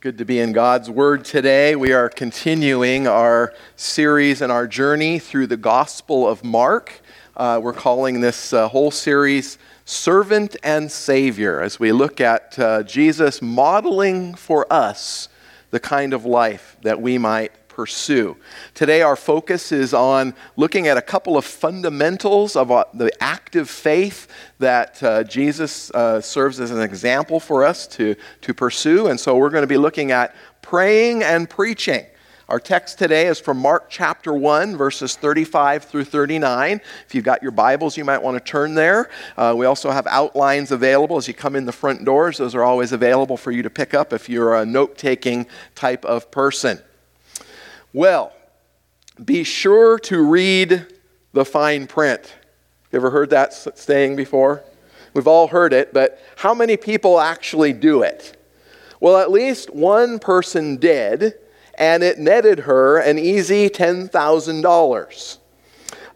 Good to be in God's Word today. We are continuing our series and our journey through the Gospel of Mark. Uh, we're calling this uh, whole series Servant and Savior as we look at uh, Jesus modeling for us the kind of life that we might pursue. Today, our focus is on looking at a couple of fundamentals of uh, the active faith that uh, Jesus uh, serves as an example for us to, to pursue. And so, we're going to be looking at praying and preaching. Our text today is from Mark chapter 1, verses 35 through 39. If you've got your Bibles, you might want to turn there. Uh, we also have outlines available as you come in the front doors. Those are always available for you to pick up if you're a note taking type of person. Well, be sure to read the fine print. You ever heard that saying before? We've all heard it, but how many people actually do it? Well, at least one person did, and it netted her an easy $10,000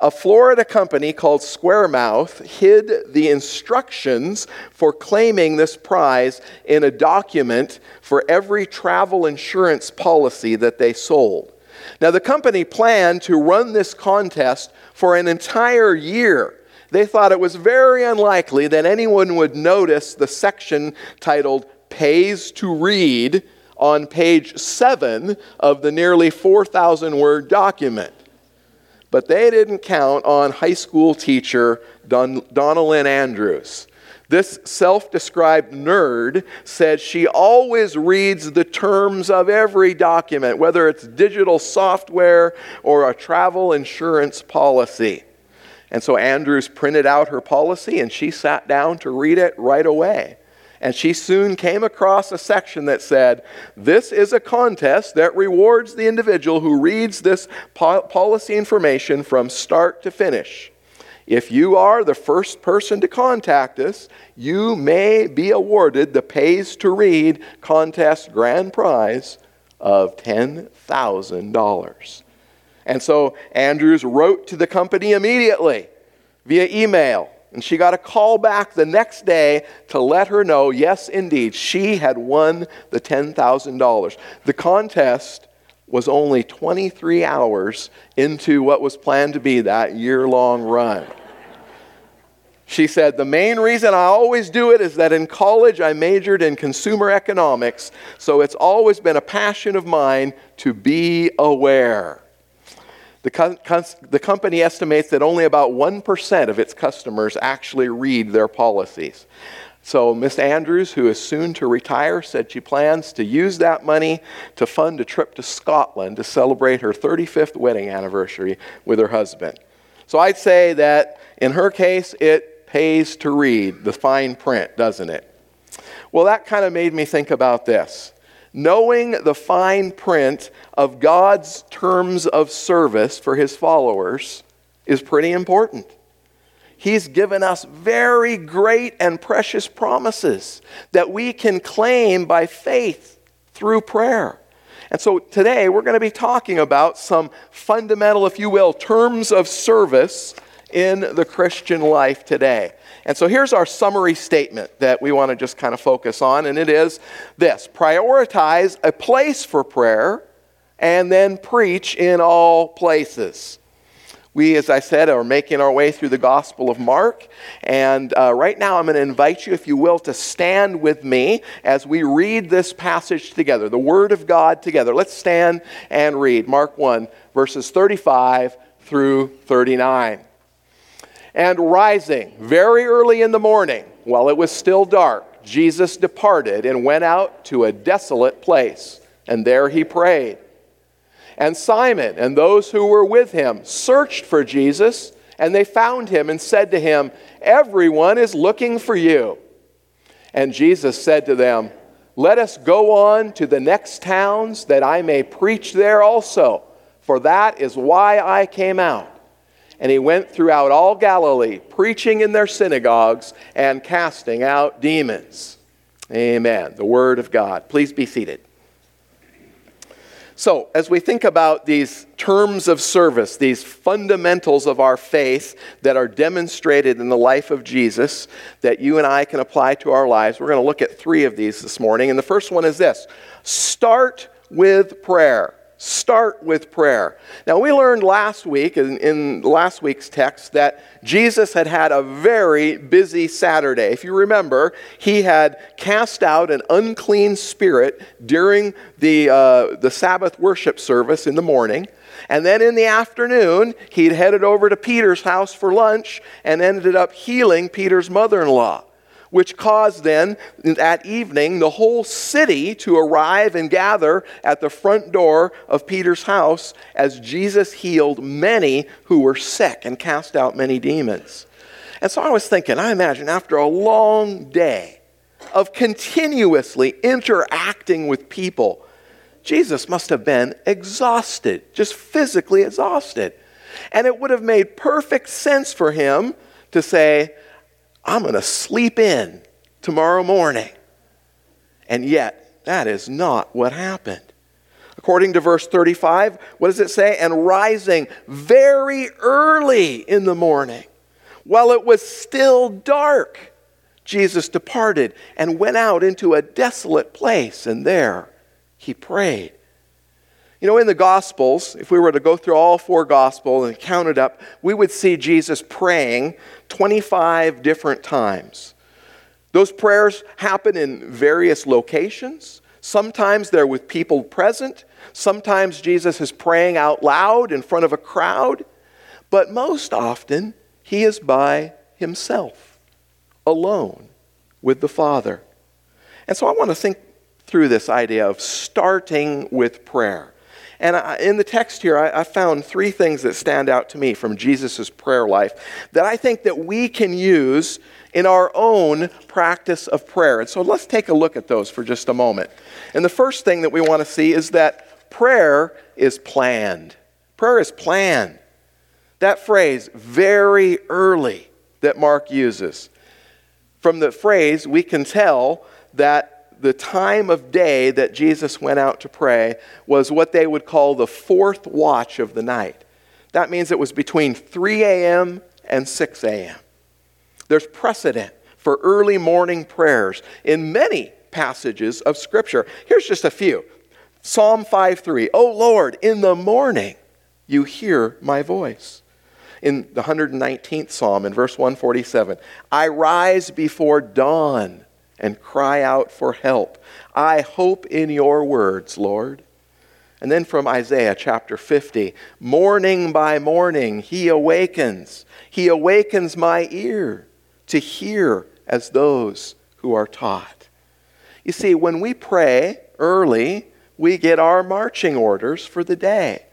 a Florida company called Squaremouth hid the instructions for claiming this prize in a document for every travel insurance policy that they sold. Now, the company planned to run this contest for an entire year. They thought it was very unlikely that anyone would notice the section titled Pays to Read on page 7 of the nearly 4,000 word document. But they didn't count on high school teacher Don- Donalyn Andrews. This self described nerd said she always reads the terms of every document, whether it's digital software or a travel insurance policy. And so Andrews printed out her policy and she sat down to read it right away. And she soon came across a section that said, This is a contest that rewards the individual who reads this policy information from start to finish. If you are the first person to contact us, you may be awarded the Pays to Read contest grand prize of $10,000. And so Andrews wrote to the company immediately via email. And she got a call back the next day to let her know, yes, indeed, she had won the $10,000. The contest was only 23 hours into what was planned to be that year long run. She said, The main reason I always do it is that in college I majored in consumer economics, so it's always been a passion of mine to be aware. The, co- the company estimates that only about 1% of its customers actually read their policies. So, Miss Andrews, who is soon to retire, said she plans to use that money to fund a trip to Scotland to celebrate her 35th wedding anniversary with her husband. So, I'd say that in her case, it pays to read the fine print, doesn't it? Well, that kind of made me think about this. Knowing the fine print of God's terms of service for his followers is pretty important. He's given us very great and precious promises that we can claim by faith through prayer. And so today we're going to be talking about some fundamental, if you will, terms of service in the Christian life today. And so here's our summary statement that we want to just kind of focus on, and it is this prioritize a place for prayer and then preach in all places. We, as I said, are making our way through the Gospel of Mark. And uh, right now, I'm going to invite you, if you will, to stand with me as we read this passage together, the Word of God together. Let's stand and read Mark 1, verses 35 through 39. And rising very early in the morning, while it was still dark, Jesus departed and went out to a desolate place. And there he prayed. And Simon and those who were with him searched for Jesus, and they found him and said to him, Everyone is looking for you. And Jesus said to them, Let us go on to the next towns that I may preach there also, for that is why I came out. And he went throughout all Galilee, preaching in their synagogues and casting out demons. Amen. The Word of God. Please be seated. So, as we think about these terms of service, these fundamentals of our faith that are demonstrated in the life of Jesus that you and I can apply to our lives. We're going to look at three of these this morning. And the first one is this start with prayer. Start with prayer. Now, we learned last week, in, in, last week's text, that Jesus had had a very busy Saturday. If you remember, he had cast out an unclean spirit during the, uh, the Sabbath worship service in the morning. And then in the afternoon, he'd headed over to Peter's house for lunch and ended up healing Peter's mother in law which caused then that evening the whole city to arrive and gather at the front door of Peter's house as Jesus healed many who were sick and cast out many demons. And so I was thinking, I imagine after a long day of continuously interacting with people, Jesus must have been exhausted, just physically exhausted. And it would have made perfect sense for him to say, I'm going to sleep in tomorrow morning. And yet, that is not what happened. According to verse 35, what does it say? And rising very early in the morning, while it was still dark, Jesus departed and went out into a desolate place, and there he prayed. You know, in the Gospels, if we were to go through all four Gospels and count it up, we would see Jesus praying 25 different times. Those prayers happen in various locations. Sometimes they're with people present. Sometimes Jesus is praying out loud in front of a crowd. But most often, he is by himself, alone with the Father. And so I want to think through this idea of starting with prayer. And I, in the text here, I, I, found three things that stand out to me from Jesus' prayer life that I think that we can use in our own practice of prayer. And so let's take a look at those for just a moment. And the first thing that we want to see is that prayer is planned. Prayer is planned. That phrase, very early, that Mark uses. From the phrase, we can tell that the time of day that Jesus went out to pray was what they would call the fourth watch of the night. That means it was between 3 a.m. and 6 a.m. There's precedent for early morning prayers in many passages of Scripture. Here's just a few Psalm 5:3. Oh Lord, in the morning you hear my voice. In the 119th Psalm, in verse 147, I rise before dawn and cry out for help. I hope in your words, Lord. And then from Isaiah chapter 50 Morning by morning he awakens. He awakens my ear to hear as those who are taught. You see, when we pray early, we get our marching orders for the day.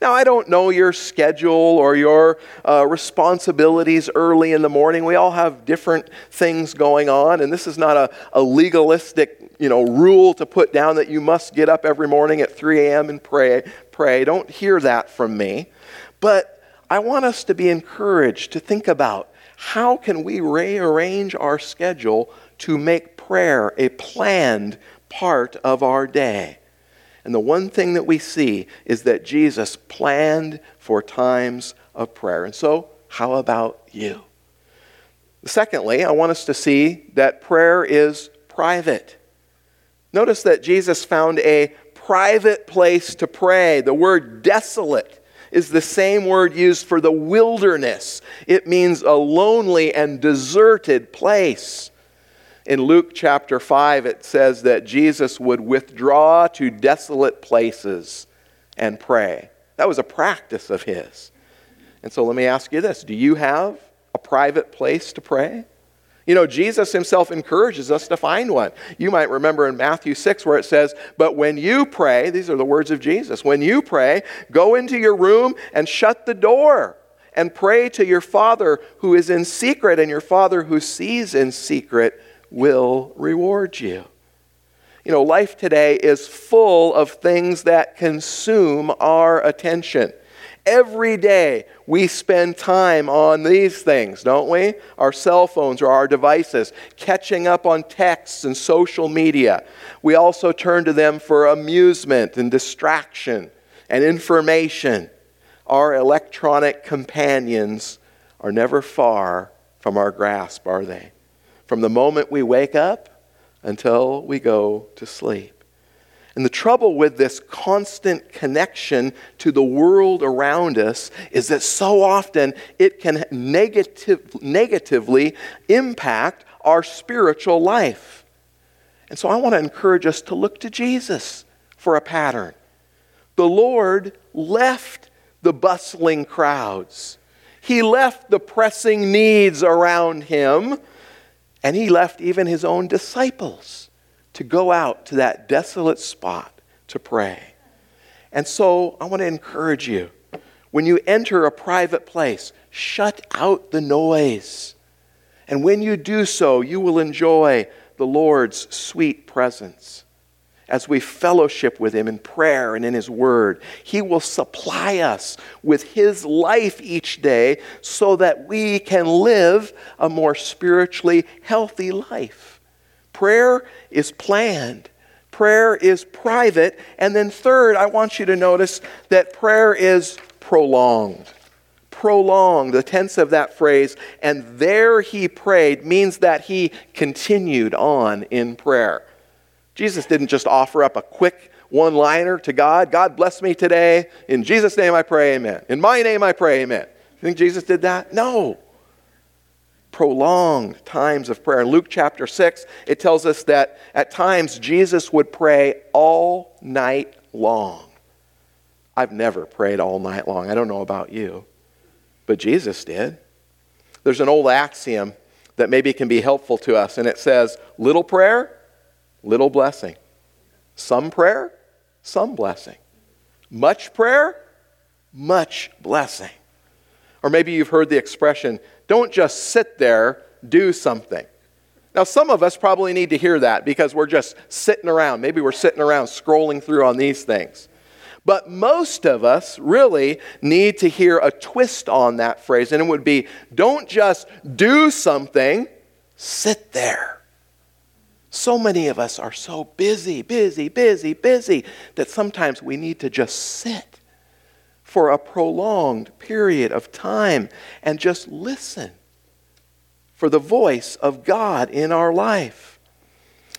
Now, I don't know your schedule or your uh, responsibilities early in the morning. We all have different things going on, and this is not a, a legalistic you know, rule to put down that you must get up every morning at 3 a.m. and pray. Pray. Don't hear that from me. But I want us to be encouraged to think about how can we rearrange our schedule to make prayer a planned part of our day. And the one thing that we see is that Jesus planned for times of prayer. And so, how about you? Secondly, I want us to see that prayer is private. Notice that Jesus found a private place to pray. The word desolate is the same word used for the wilderness, it means a lonely and deserted place. In Luke chapter 5, it says that Jesus would withdraw to desolate places and pray. That was a practice of his. And so let me ask you this Do you have a private place to pray? You know, Jesus himself encourages us to find one. You might remember in Matthew 6 where it says, But when you pray, these are the words of Jesus, when you pray, go into your room and shut the door and pray to your Father who is in secret, and your Father who sees in secret will reward you. You know, life today is full of things that consume our attention. Every day we spend time on these things, don't we? Our cell phones or our devices, catching up on texts and social media. We also turn to them for amusement and distraction. and information, our electronic companions, are never far from our grasp, are they? From the moment we wake up until we go to sleep. And the trouble with this constant connection to the world around us is that so often it can negative, negatively impact our spiritual life. And so I want to encourage us to look to Jesus for a pattern. The Lord left the bustling crowds, He left the pressing needs around Him, and He left even His own disciples to go out to that desolate spot to pray. And so I want to encourage you when you enter a private place, shut out the noise. And when you do so, you will enjoy the Lord's sweet presence. As we fellowship with Him in prayer and in His Word, He will supply us with His life each day so that we can live a more spiritually healthy life. Prayer is planned. Prayer is private. And then, third, I want you to notice that prayer is prolonged. Prolonged, the tense of that phrase, and there he prayed means that he continued on in prayer. Jesus didn't just offer up a quick one liner to God God bless me today. In Jesus' name I pray, amen. In my name I pray, amen. You think Jesus did that? No prolonged times of prayer. In Luke chapter 6, it tells us that at times Jesus would pray all night long. I've never prayed all night long. I don't know about you, but Jesus did. There's an old axiom that maybe can be helpful to us, and it says little prayer, little blessing. Some prayer, some blessing. Much prayer, much blessing. Or maybe you've heard the expression, don't just sit there, do something. Now, some of us probably need to hear that because we're just sitting around. Maybe we're sitting around scrolling through on these things. But most of us really need to hear a twist on that phrase, and it would be don't just do something, sit there. So many of us are so busy, busy, busy, busy that sometimes we need to just sit for a prolonged period of time and just listen for the voice of God in our life.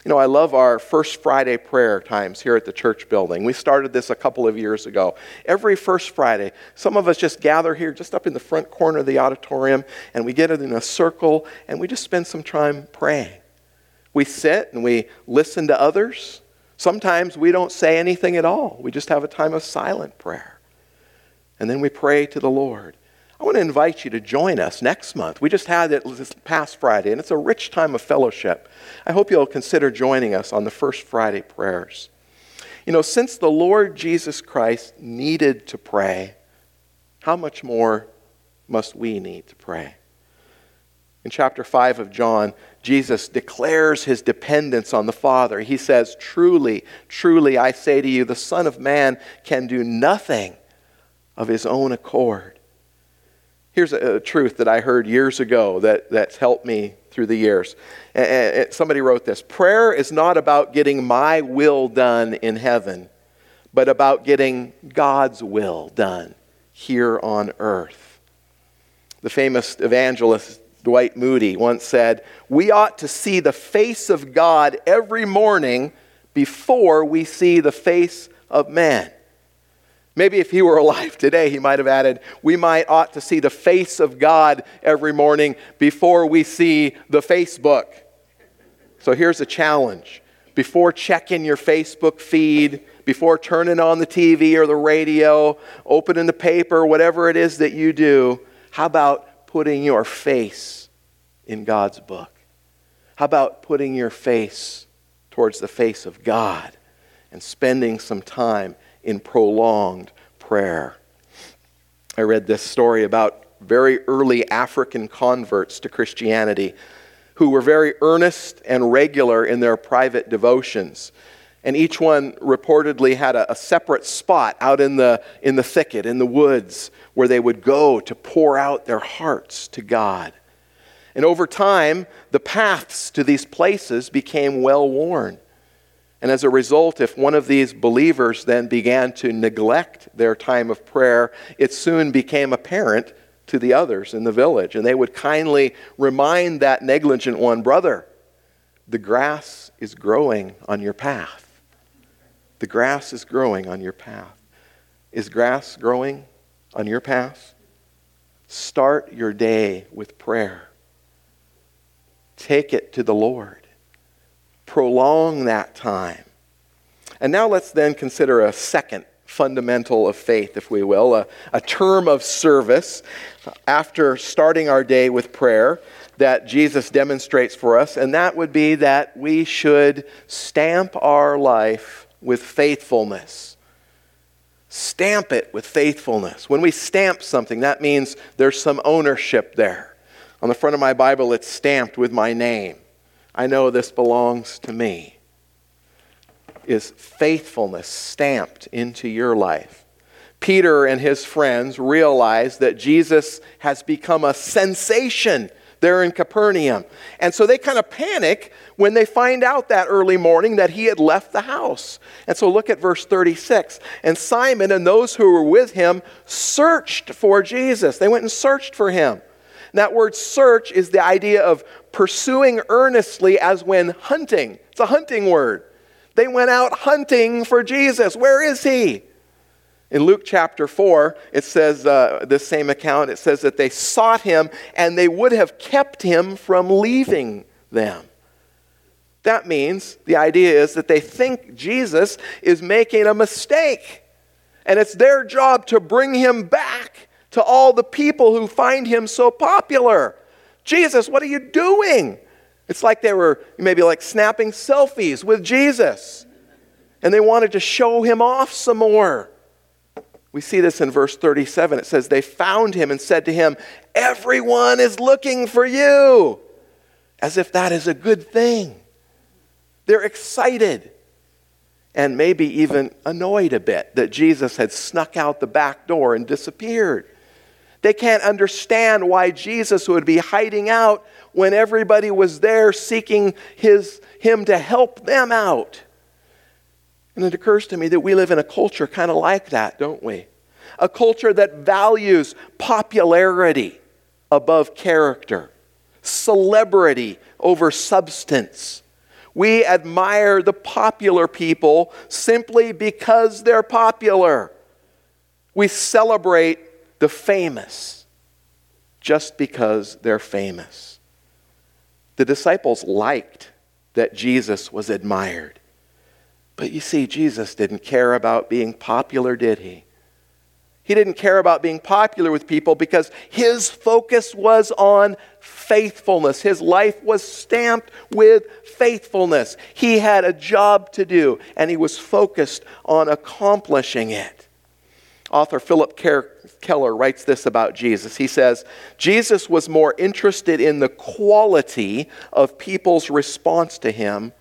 You know, I love our First Friday prayer times here at the church building. We started this a couple of years ago. Every First Friday, some of us just gather here, just up in the front corner of the auditorium, and we get it in a circle, and we just spend some time praying. We sit and we listen to others. Sometimes we don't say anything at all, we just have a time of silent prayer and then we pray to the Lord. I want to invite you to join us next month. We just had it this past Friday, and it's a rich time of fellowship. I hope you'll consider joining us on the first Friday prayers. You know, since the Lord Jesus Christ needed to pray, how much more must we need to pray? In chapter 5 of John, Jesus declares his dependence on the Father. He says, Truly, truly, I say to you, the Son of Man can do nothing of his own accord. Here's a, a truth that I heard years ago that, that's helped me through the years. And, and somebody wrote this Prayer is not about getting my will done in heaven, but about getting God's will done here on earth. The famous evangelist Dwight Moody once said, We ought to see the face of God every morning before we see the face of man. Maybe if he were alive today, he might have added, We might ought to see the face of God every morning before we see the Facebook. So here's a challenge. Before checking your Facebook feed, before turning on the TV or the radio, opening the paper, whatever it is that you do, how about putting your face in God's book? How about putting your face towards the face of God and spending some time in prolonged prayer. I read this story about very early African converts to Christianity who were very earnest and regular in their private devotions. And each one reportedly had a, a, separate spot out in the, in the thicket, in the woods, where they would go to pour out their hearts to God. And over time, the paths to these places became well worn. And as a result, if one of these believers then began to neglect their time of prayer, it soon became apparent to the others in the village. And they would kindly remind that negligent one, Brother, the grass is growing on your path. The grass is growing on your path. Is grass growing on your path? Start your day with prayer. Take it to the Lord. Prolong that time. And now let's then consider a second fundamental of faith, if we will, a, a term of service after starting our day with prayer that Jesus demonstrates for us, and that would be that we should stamp our life with faithfulness. Stamp it with faithfulness. When we stamp something, that means there's some ownership there. On the front of my Bible, it's stamped with my name. I know this belongs to me. Is faithfulness stamped into your life? Peter and his friends realize that Jesus has become a sensation there in Capernaum. And so they kind of panic when they find out that early morning that he had left the house. And so look at verse 36. And Simon and those who were with him searched for Jesus. They went and searched for him. And that word search is the idea of pursuing earnestly as when hunting. It's a hunting word. They went out hunting for Jesus. Where is he? In Luke chapter 4, it says, uh, this same account, it says that they sought him and they would have kept him from leaving them. That means the idea is that they think Jesus is making a mistake. And it's their job to bring him back to all the people who find him so popular. Jesus, what are you doing? It's like they were maybe like snapping selfies with Jesus. And they wanted to show him off some more. We see this in verse 37. It says, They found him and said to him, Everyone is looking for you. As if that is a good thing. They're excited and maybe even annoyed a bit that Jesus had snuck out the back door and disappeared. They can't understand why Jesus would be hiding out when everybody was there seeking his, him to help them out. And it occurs to me that we live in a culture kind of like that, don't we? A culture that values popularity above character, celebrity over substance. We admire the popular people simply because they're popular. We celebrate the famous just because they're famous. The disciples liked that Jesus was admired. But you see, Jesus didn't care about being popular, did he? He didn't care about being popular with people because his focus was on faithfulness. His life was stamped with faithfulness. He had a job to do, and he was focused on accomplishing it. Author Philip Keller writes this about Jesus. He says, Jesus was more interested in the quality of people's response to him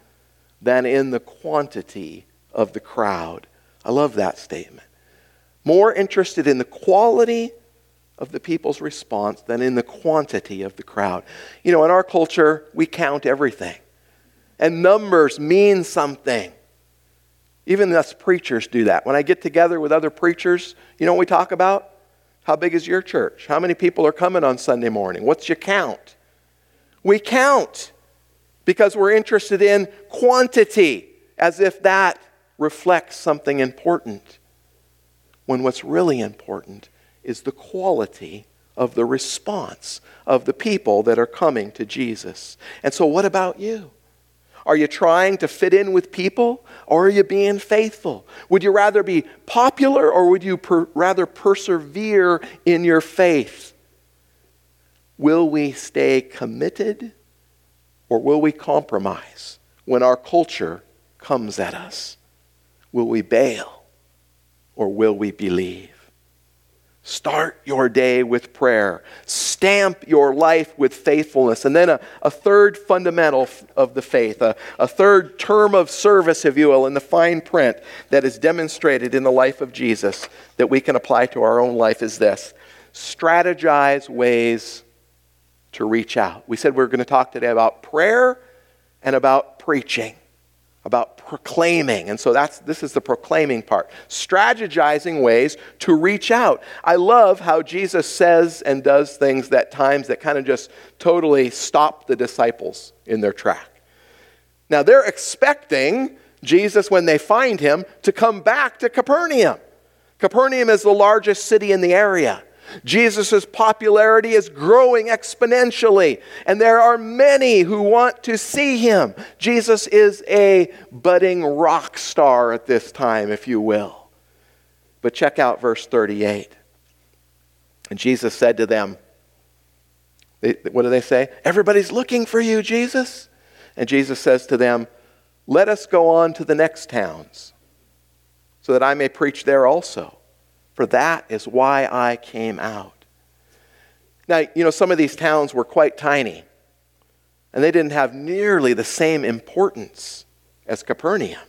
than in the quantity of the crowd. I love that statement. More interested in the quality of the people's response than in the quantity of the crowd. You know, in our culture, we count everything, and numbers mean something. Even us preachers do that. When I get together with other preachers, you know what we talk about? How big is your church? How many people are coming on Sunday morning? What's your count? We count because we're interested in quantity, as if that reflects something important. When what's really important is the quality of the response of the people that are coming to Jesus. And so, what about you? Are you trying to fit in with people or are you being faithful? Would you rather be popular or would you per- rather persevere in your faith? Will we stay committed or will we compromise when our culture comes at us? Will we bail or will we believe? Start your day with prayer. Stamp your life with faithfulness. And then a, a third fundamental of the faith, a, a third term of service, if you will, in the fine print that is demonstrated in the life of Jesus that we can apply to our own life is this strategize ways to reach out. We said we are going to talk today about prayer and about preaching. about proclaiming. And so that's this is the proclaiming part. Strategizing ways to reach out. I love how Jesus says and does things that times that kind of just totally stop the disciples in their track. Now they're expecting Jesus when they find him to come back to Capernaum. Capernaum is the largest city in the area. Jesus' popularity is growing exponentially, and there are many who want to see him. Jesus is a budding rock star at this time, if you will. But check out verse 38. And Jesus said to them, What do they say? Everybody's looking for you, Jesus. And Jesus says to them, Let us go on to the next towns, so that I may preach there also for that is why I came out. Now, you know, some of these towns were quite tiny, and they didn't have nearly the same importance as Capernaum.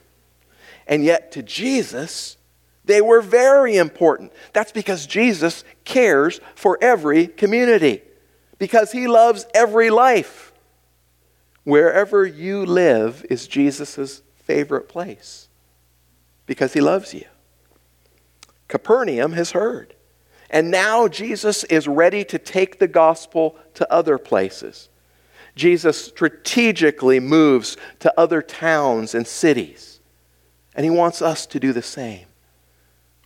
And yet, to Jesus, they were very important. That's because Jesus cares for every community, because he loves every life. Wherever you live is Jesus' favorite place, because he loves you. Capernaum has heard. And now Jesus is ready to take the gospel to other places. Jesus strategically moves to other towns and cities, and he wants us to do the same.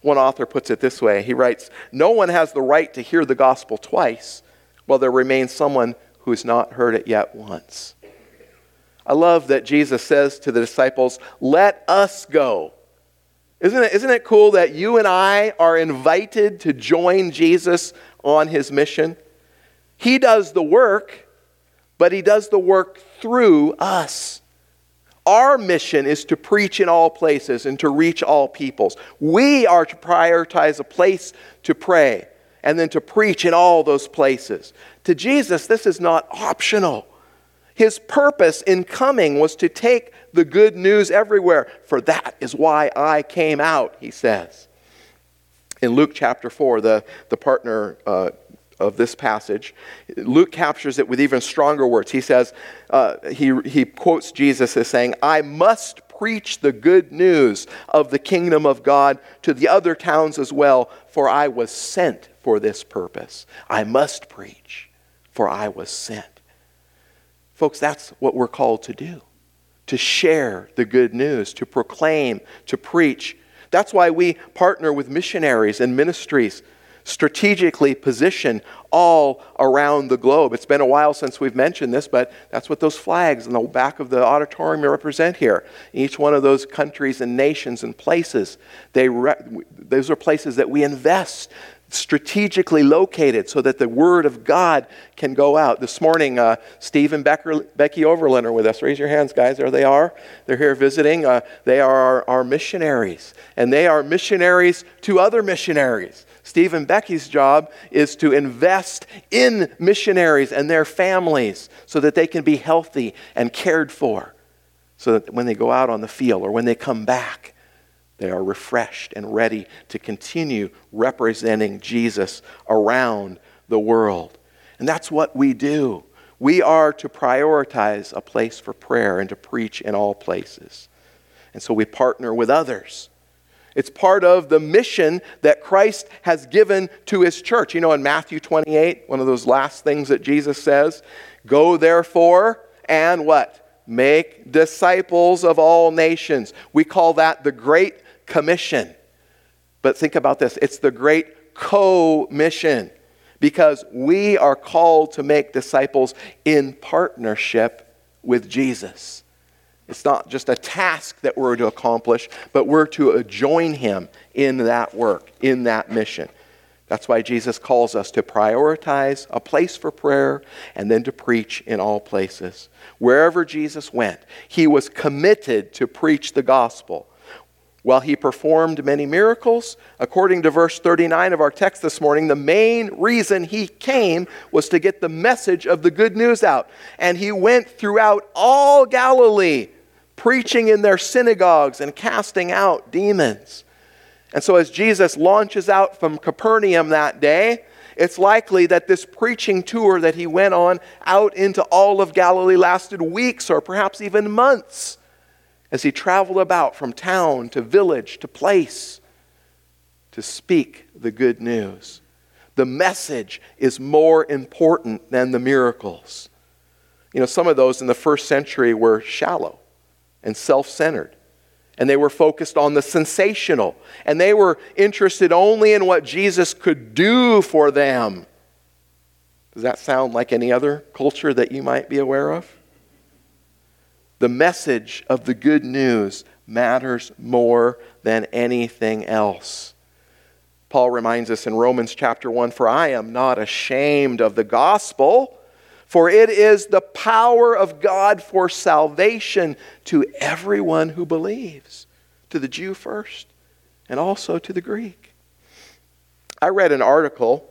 One author puts it this way he writes, No one has the right to hear the gospel twice, while there remains someone who has not heard it yet once. I love that Jesus says to the disciples, Let us go isn't it, isn't it cool that you and I are invited to join Jesus on his mission? He does the work, but he does the work through us. Our mission is to preach in all places and to reach all peoples. We are to prioritize a place to pray and then to preach in all those places. To Jesus, this is not optional. His purpose in coming was to take the good news everywhere. For that is why I came out, he says. In Luke chapter 4, the, the partner uh, of this passage, Luke captures it with even stronger words. He says, uh, he, he quotes Jesus as saying, I must preach the good news of the kingdom of God to the other towns as well, for I was sent for this purpose. I must preach, for I was sent. Folks, that's what we're called to do to share the good news, to proclaim, to preach. That's why we partner with missionaries and ministries strategically positioned all around the globe. It's been a while since we've mentioned this, but that's what those flags in the back of the auditorium represent here. Each one of those countries and nations and places, they re- those are places that we invest strategically located so that the Word of God can go out. This morning, uh, Steve and Becker, Becky Overland are with us. Raise your hands, guys. There they are. They're here visiting. Uh, they are our, our missionaries, and they are missionaries to other missionaries. Steve and Becky's job is to invest in missionaries and their families so that they can be healthy and cared for, so that when they go out on the field or when they come back, they are refreshed and ready to continue representing Jesus around the world. And that's what we do. We are to prioritize a place for prayer and to preach in all places. And so we partner with others. It's part of the mission that Christ has given to his church. You know, in Matthew 28, one of those last things that Jesus says, Go therefore and what? Make disciples of all nations. We call that the Great commission. But think about this it's the great co mission because we are called to make disciples in partnership with Jesus. It's not just a task that we're to accomplish, but we're to join him in that work, in that mission. That's why Jesus calls us to prioritize a place for prayer and then to preach in all places. Wherever Jesus went, he was committed to preach the gospel. While he performed many miracles, according to verse 39 of our text this morning, the main reason he came was to get the message of the good news out. And he went throughout all Galilee, preaching in their synagogues and casting out demons. And so, as Jesus launches out from Capernaum that day, it's likely that this preaching tour that he went on out into all of Galilee lasted weeks or perhaps even months. As he traveled about from town to village to place to speak the good news. The message is more important than the miracles. You know, some of those in the first century were shallow and self centered and they were focused on the sensational, and they were interested only in what Jesus could do for them. Does that sound like any other culture that you might be aware of? The message of the good news matters more than anything else. Paul reminds us in Romans chapter 1 For I am not ashamed of the gospel for it is the power of God for salvation to everyone who believes, to the Jew first, and also to the Greek. I read an article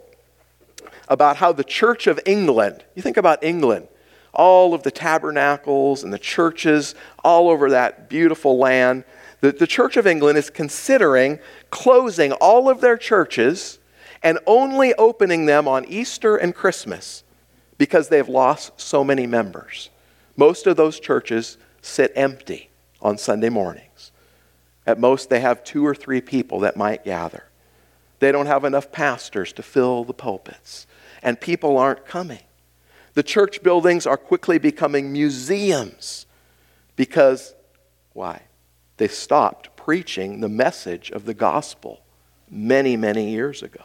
about how the Church of England, you think about England, all of the tabernacles and the churches all over that beautiful land, that the Church of England is considering closing all of their churches and only opening them on Easter and Christmas because they have lost so many members. Most of those churches sit empty on Sunday mornings. At most, they have two or three people that might gather. They don't have enough pastors to fill the pulpits, and people aren't coming. The church buildings are quickly becoming museums because, why? They stopped preaching the message of the gospel many, many years ago.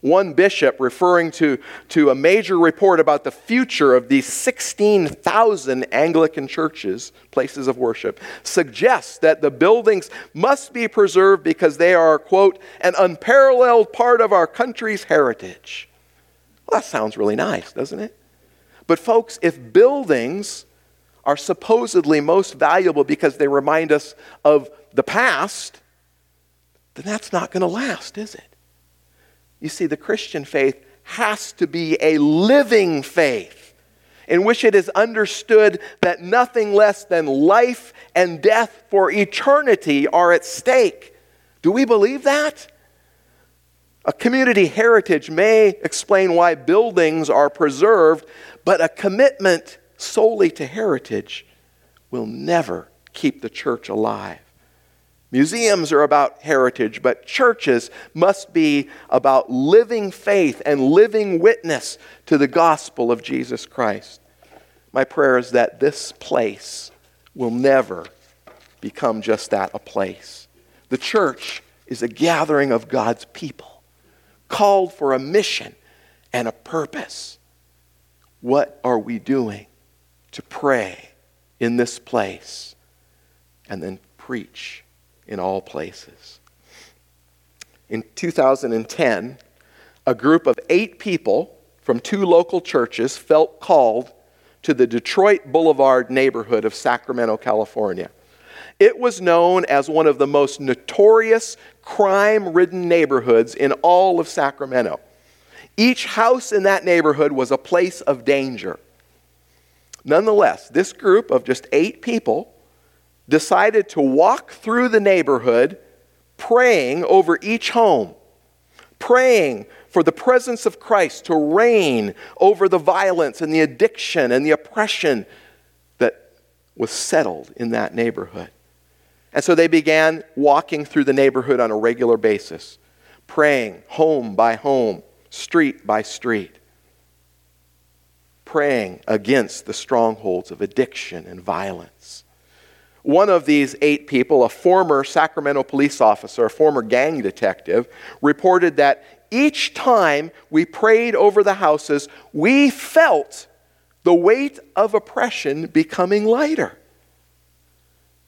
One bishop, referring to, to a major report about the future of these 16,000 Anglican churches, places of worship, suggests that the buildings must be preserved because they are, quote, an unparalleled part of our country's heritage. Well, that sounds really nice, doesn't it? But, folks, if buildings are supposedly most valuable because they remind us of the past, then that's not going to last, is it? You see, the Christian faith has to be a living faith in which it is understood that nothing less than life and death for eternity are at stake. Do we believe that? A community heritage may explain why buildings are preserved, but a commitment solely to heritage will never keep the church alive. Museums are about heritage, but churches must be about living faith and living witness to the gospel of Jesus Christ. My prayer is that this place will never become just that a place. The church is a gathering of God's people, called for a mission and a purpose. What are we doing to pray in this place and then preach? in all places. In 2010, a group of eight people from two local churches felt called to the Detroit Boulevard neighborhood of Sacramento, California. It was known as one of the most notorious crime ridden neighborhoods in all of Sacramento. Each house in that neighborhood was a place of danger. Nonetheless, this group of just eight people decided to walk through the neighborhood praying over each home, praying for the presence of Christ to reign over the violence and the addiction and the oppression that was settled in that neighborhood. And so they began walking through the neighborhood on a regular basis, praying home by home, street by street, praying against the strongholds of addiction and violence. One of these eight people, a former Sacramento police officer, a former gang detective, reported that each time we prayed over the houses, we felt the weight of oppression becoming lighter.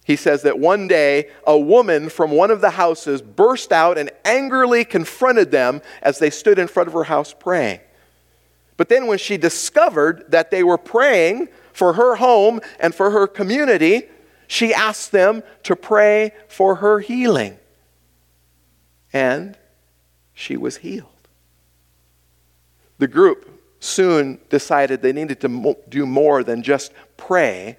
He says that one day a woman from one of the houses burst out and angrily confronted them as they stood in front of her house praying. But then, when she discovered that they were praying for her home and for her community, she asked them to pray for her healing. And she was healed. The group soon decided they needed to do more than just pray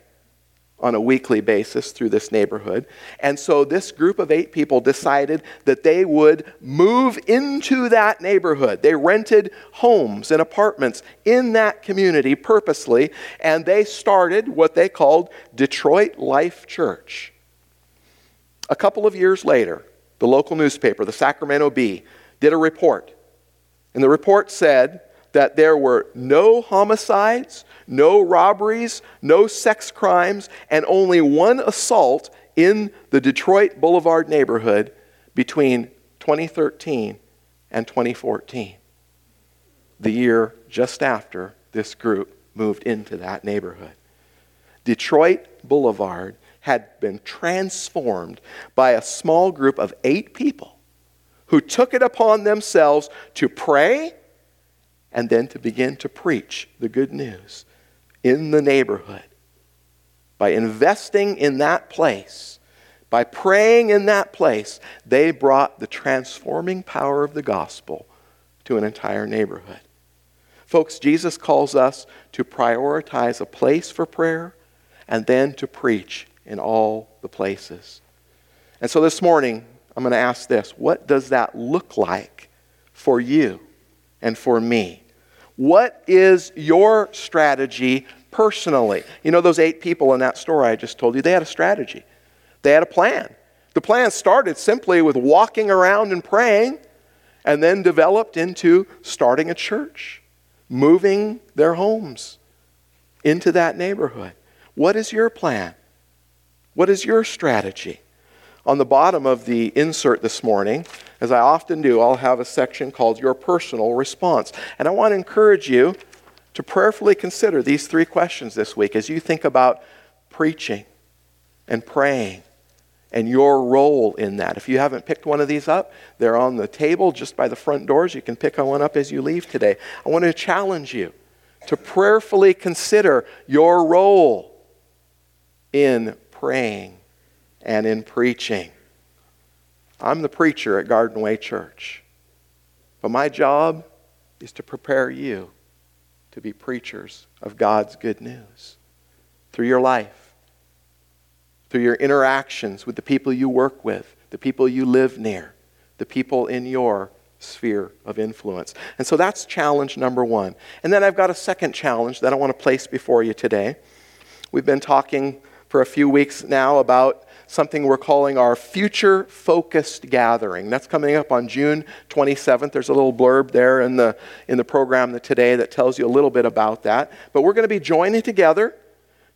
on a weekly basis through this neighborhood. And so this group of eight people decided that they would move into that neighborhood. They rented homes and apartments in that community purposely, and they started what they called Detroit Life Church. A couple of years later, the local newspaper, the Sacramento Bee, did a report. And the report said that there were no homicides, no robberies, no sex crimes, and only one assault in the Detroit Boulevard neighborhood between 2013 and 2014, the year just after this group moved into that neighborhood. Detroit Boulevard had been transformed by a small group of eight people who took it upon themselves to pray and then to begin to preach the good news in the neighborhood. By investing in that place, by praying in that place, they brought the transforming power of the gospel to an entire neighborhood. Folks, Jesus calls us to prioritize a place for prayer and then to preach in all the places. And so this morning, I'm going to ask this what does that look like for you and for me? What is your strategy personally? You know, those eight people in that story I just told you, they had a strategy, they had a plan. The plan started simply with walking around and praying, and then developed into starting a church, moving their homes into that neighborhood. What is your plan? What is your strategy? On the bottom of the insert this morning, as I often do, I'll have a section called Your Personal Response. And I want to encourage you to prayerfully consider these three questions this week as you think about preaching and praying and your role in that. If you haven't picked one of these up, they're on the table just by the front doors. You can pick one up as you leave today. I want to challenge you to prayerfully consider your role in praying and in preaching. I'm the preacher at Garden Way Church, but my job is to prepare you to be preachers of God's good news through your life, through your interactions with the people you work with, the people you live near, the people in your sphere of influence. And so that's challenge number one. And then I've got a second challenge that I want to place before you today. We've been talking for a few weeks now about something we're calling our future focused gathering. That's coming up on June 27th. There's a little blurb there in the, in the program today that tells you a little bit about that. But we're going to be joining together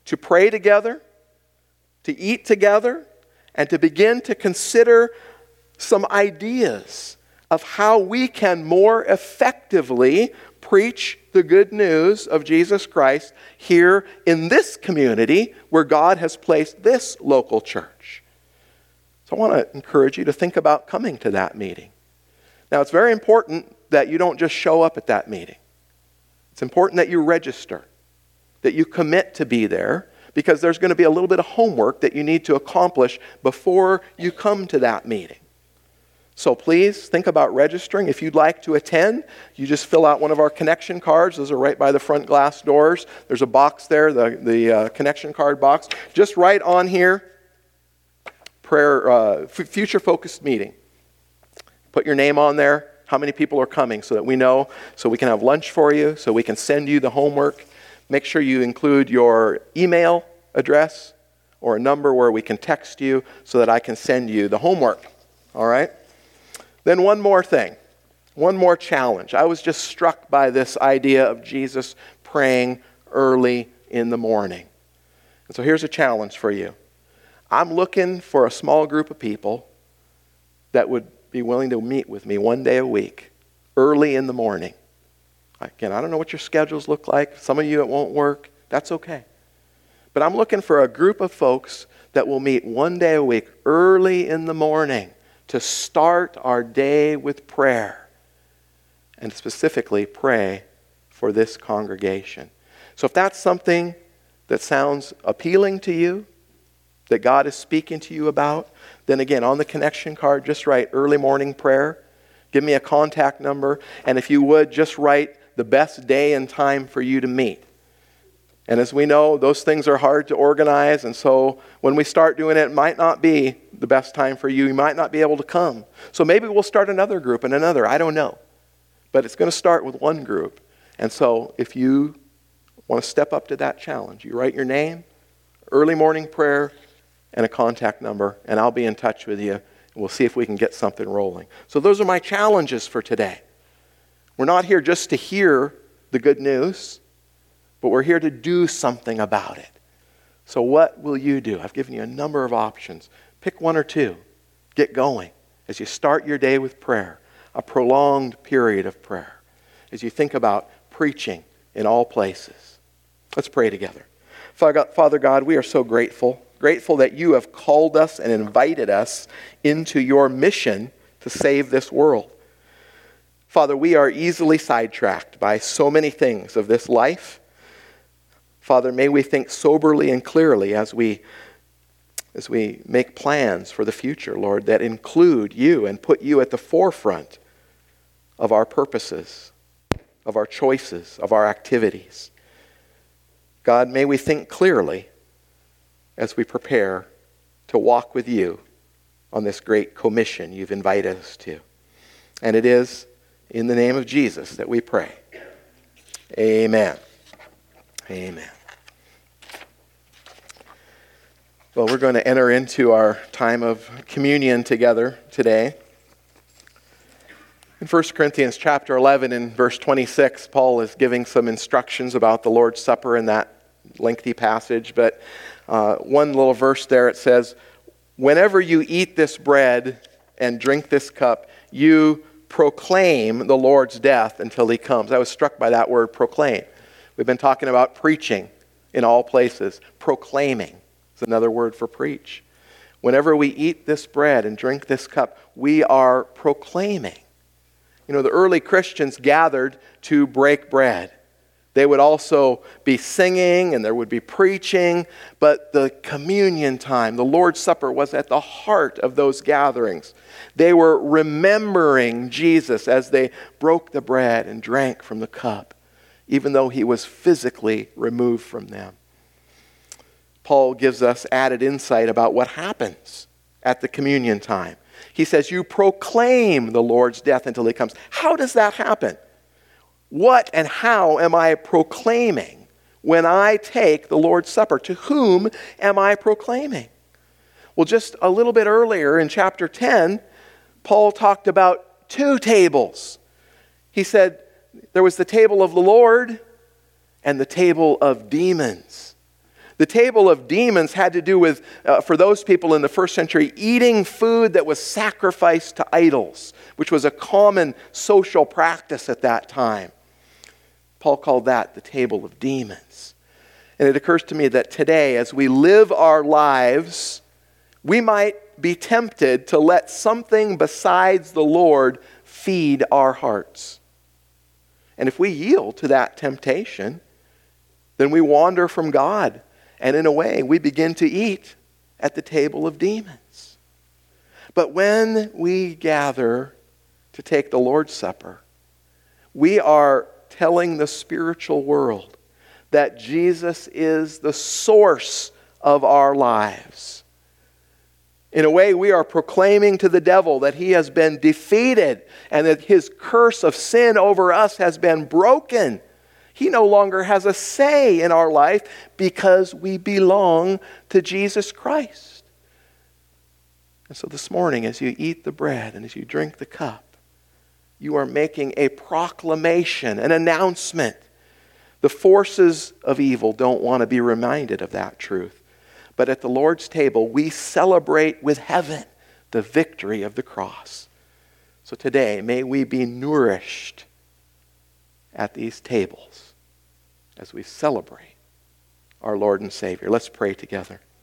to pray together, to eat together, and to begin to consider some ideas of how we can more effectively preach the good news of Jesus Christ here in this community where God has placed this local church. So I want to encourage you to think about coming to that meeting. Now, it's very important that you don't just show up at that meeting. It's important that you register, that you commit to be there, because there's going to be a little bit of homework that you need to accomplish before you come to that meeting. So please think about registering. If you'd like to attend, you just fill out one of our connection cards. Those are right by the front glass doors. There's a box there, the, the uh, connection card box. Just write on here, prayer, uh, f- future focused meeting. Put your name on there, how many people are coming so that we know, so we can have lunch for you, so we can send you the homework. Make sure you include your email address or a number where we can text you so that I can send you the homework. All right? Then, one more thing, one more challenge. I was just struck by this idea of Jesus praying early in the morning. And so, here's a challenge for you I'm looking for a small group of people that would be willing to meet with me one day a week, early in the morning. Again, I don't know what your schedules look like. Some of you it won't work. That's okay. But I'm looking for a group of folks that will meet one day a week, early in the morning to start our day with prayer and specifically pray for this congregation. So if that's something that sounds appealing to you, that God is speaking to you about, then again, on the connection card, just write early morning prayer. Give me a contact number. And if you would, just write the best day and time for you to meet. And as we know, those things are hard to organize. And so when we start doing it, it might not be the best time for you. You might not be able to come. So maybe we'll start another group and another. I don't know. But it's going to start with one group. And so if you want to step up to that challenge, you write your name, early morning prayer, and a contact number, and I'll be in touch with you. And We'll see if we can get something rolling. So those are my challenges for today. We're not here just to hear the good news but we're here to do something about it. So, what will you do? I've given you a number of options. Pick one or two. Get going as you start your day with prayer, a prolonged period of prayer, as you think about preaching in all places. Let's pray together. Father God, we are so grateful. Grateful that you have called us and invited us into your mission to save this world. Father, we are easily sidetracked by so many things of this life Father, may we think soberly and clearly as we as we make plans for the future, Lord, that include you and put you at the forefront of our purposes, of our choices, of our activities. God, may we think clearly as we prepare to walk with you on this great commission you've invited us to. And it is in the name of Jesus that we pray. Amen. Amen. Well, we're going to enter into our time of communion together today. In 1 Corinthians chapter 11 and verse 26, Paul is giving some instructions about the Lord's Supper in that lengthy passage. But uh, one little verse there it says, Whenever you eat this bread and drink this cup, you proclaim the Lord's death until he comes. I was struck by that word, proclaim. We've been talking about preaching in all places, proclaiming. It's another word for preach. Whenever we eat this bread and drink this cup, we are proclaiming. You know, the early Christians gathered to break bread. They would also be singing and there would be preaching, but the communion time, the Lord's Supper, was at the heart of those gatherings. They were remembering Jesus as they broke the bread and drank from the cup, even though he was physically removed from them. Paul gives us added insight about what happens at the communion time. He says, You proclaim the Lord's death until he comes. How does that happen? What and how am I proclaiming when I take the Lord's Supper? To whom am I proclaiming? Well, just a little bit earlier in chapter 10, Paul talked about two tables. He said there was the table of the Lord and the table of demons. The table of demons had to do with, uh, for those people in the first century, eating food that was sacrificed to idols, which was a common social practice at that time. Paul called that the table of demons. And it occurs to me that today, as we live our lives, we might be tempted to let something besides the Lord feed our hearts. And if we yield to that temptation, then we wander from God and in a way, we begin to eat at the table of demons. But when we gather to take the Lord's Supper, we are telling the spiritual world that Jesus is the source of our lives. In a way, we are proclaiming to the devil that he has been defeated and that his curse of sin over us has been broken he no longer has a say in our life because we belong to Jesus Christ. And so this morning, as you eat the bread and as you drink the cup, you are making a proclamation, an announcement. The forces of evil don't want to be reminded of that truth. But at the Lord's table, we celebrate with heaven the victory of the cross. So today, may we be nourished at these tables as we celebrate our Lord and Savior. Let's pray together.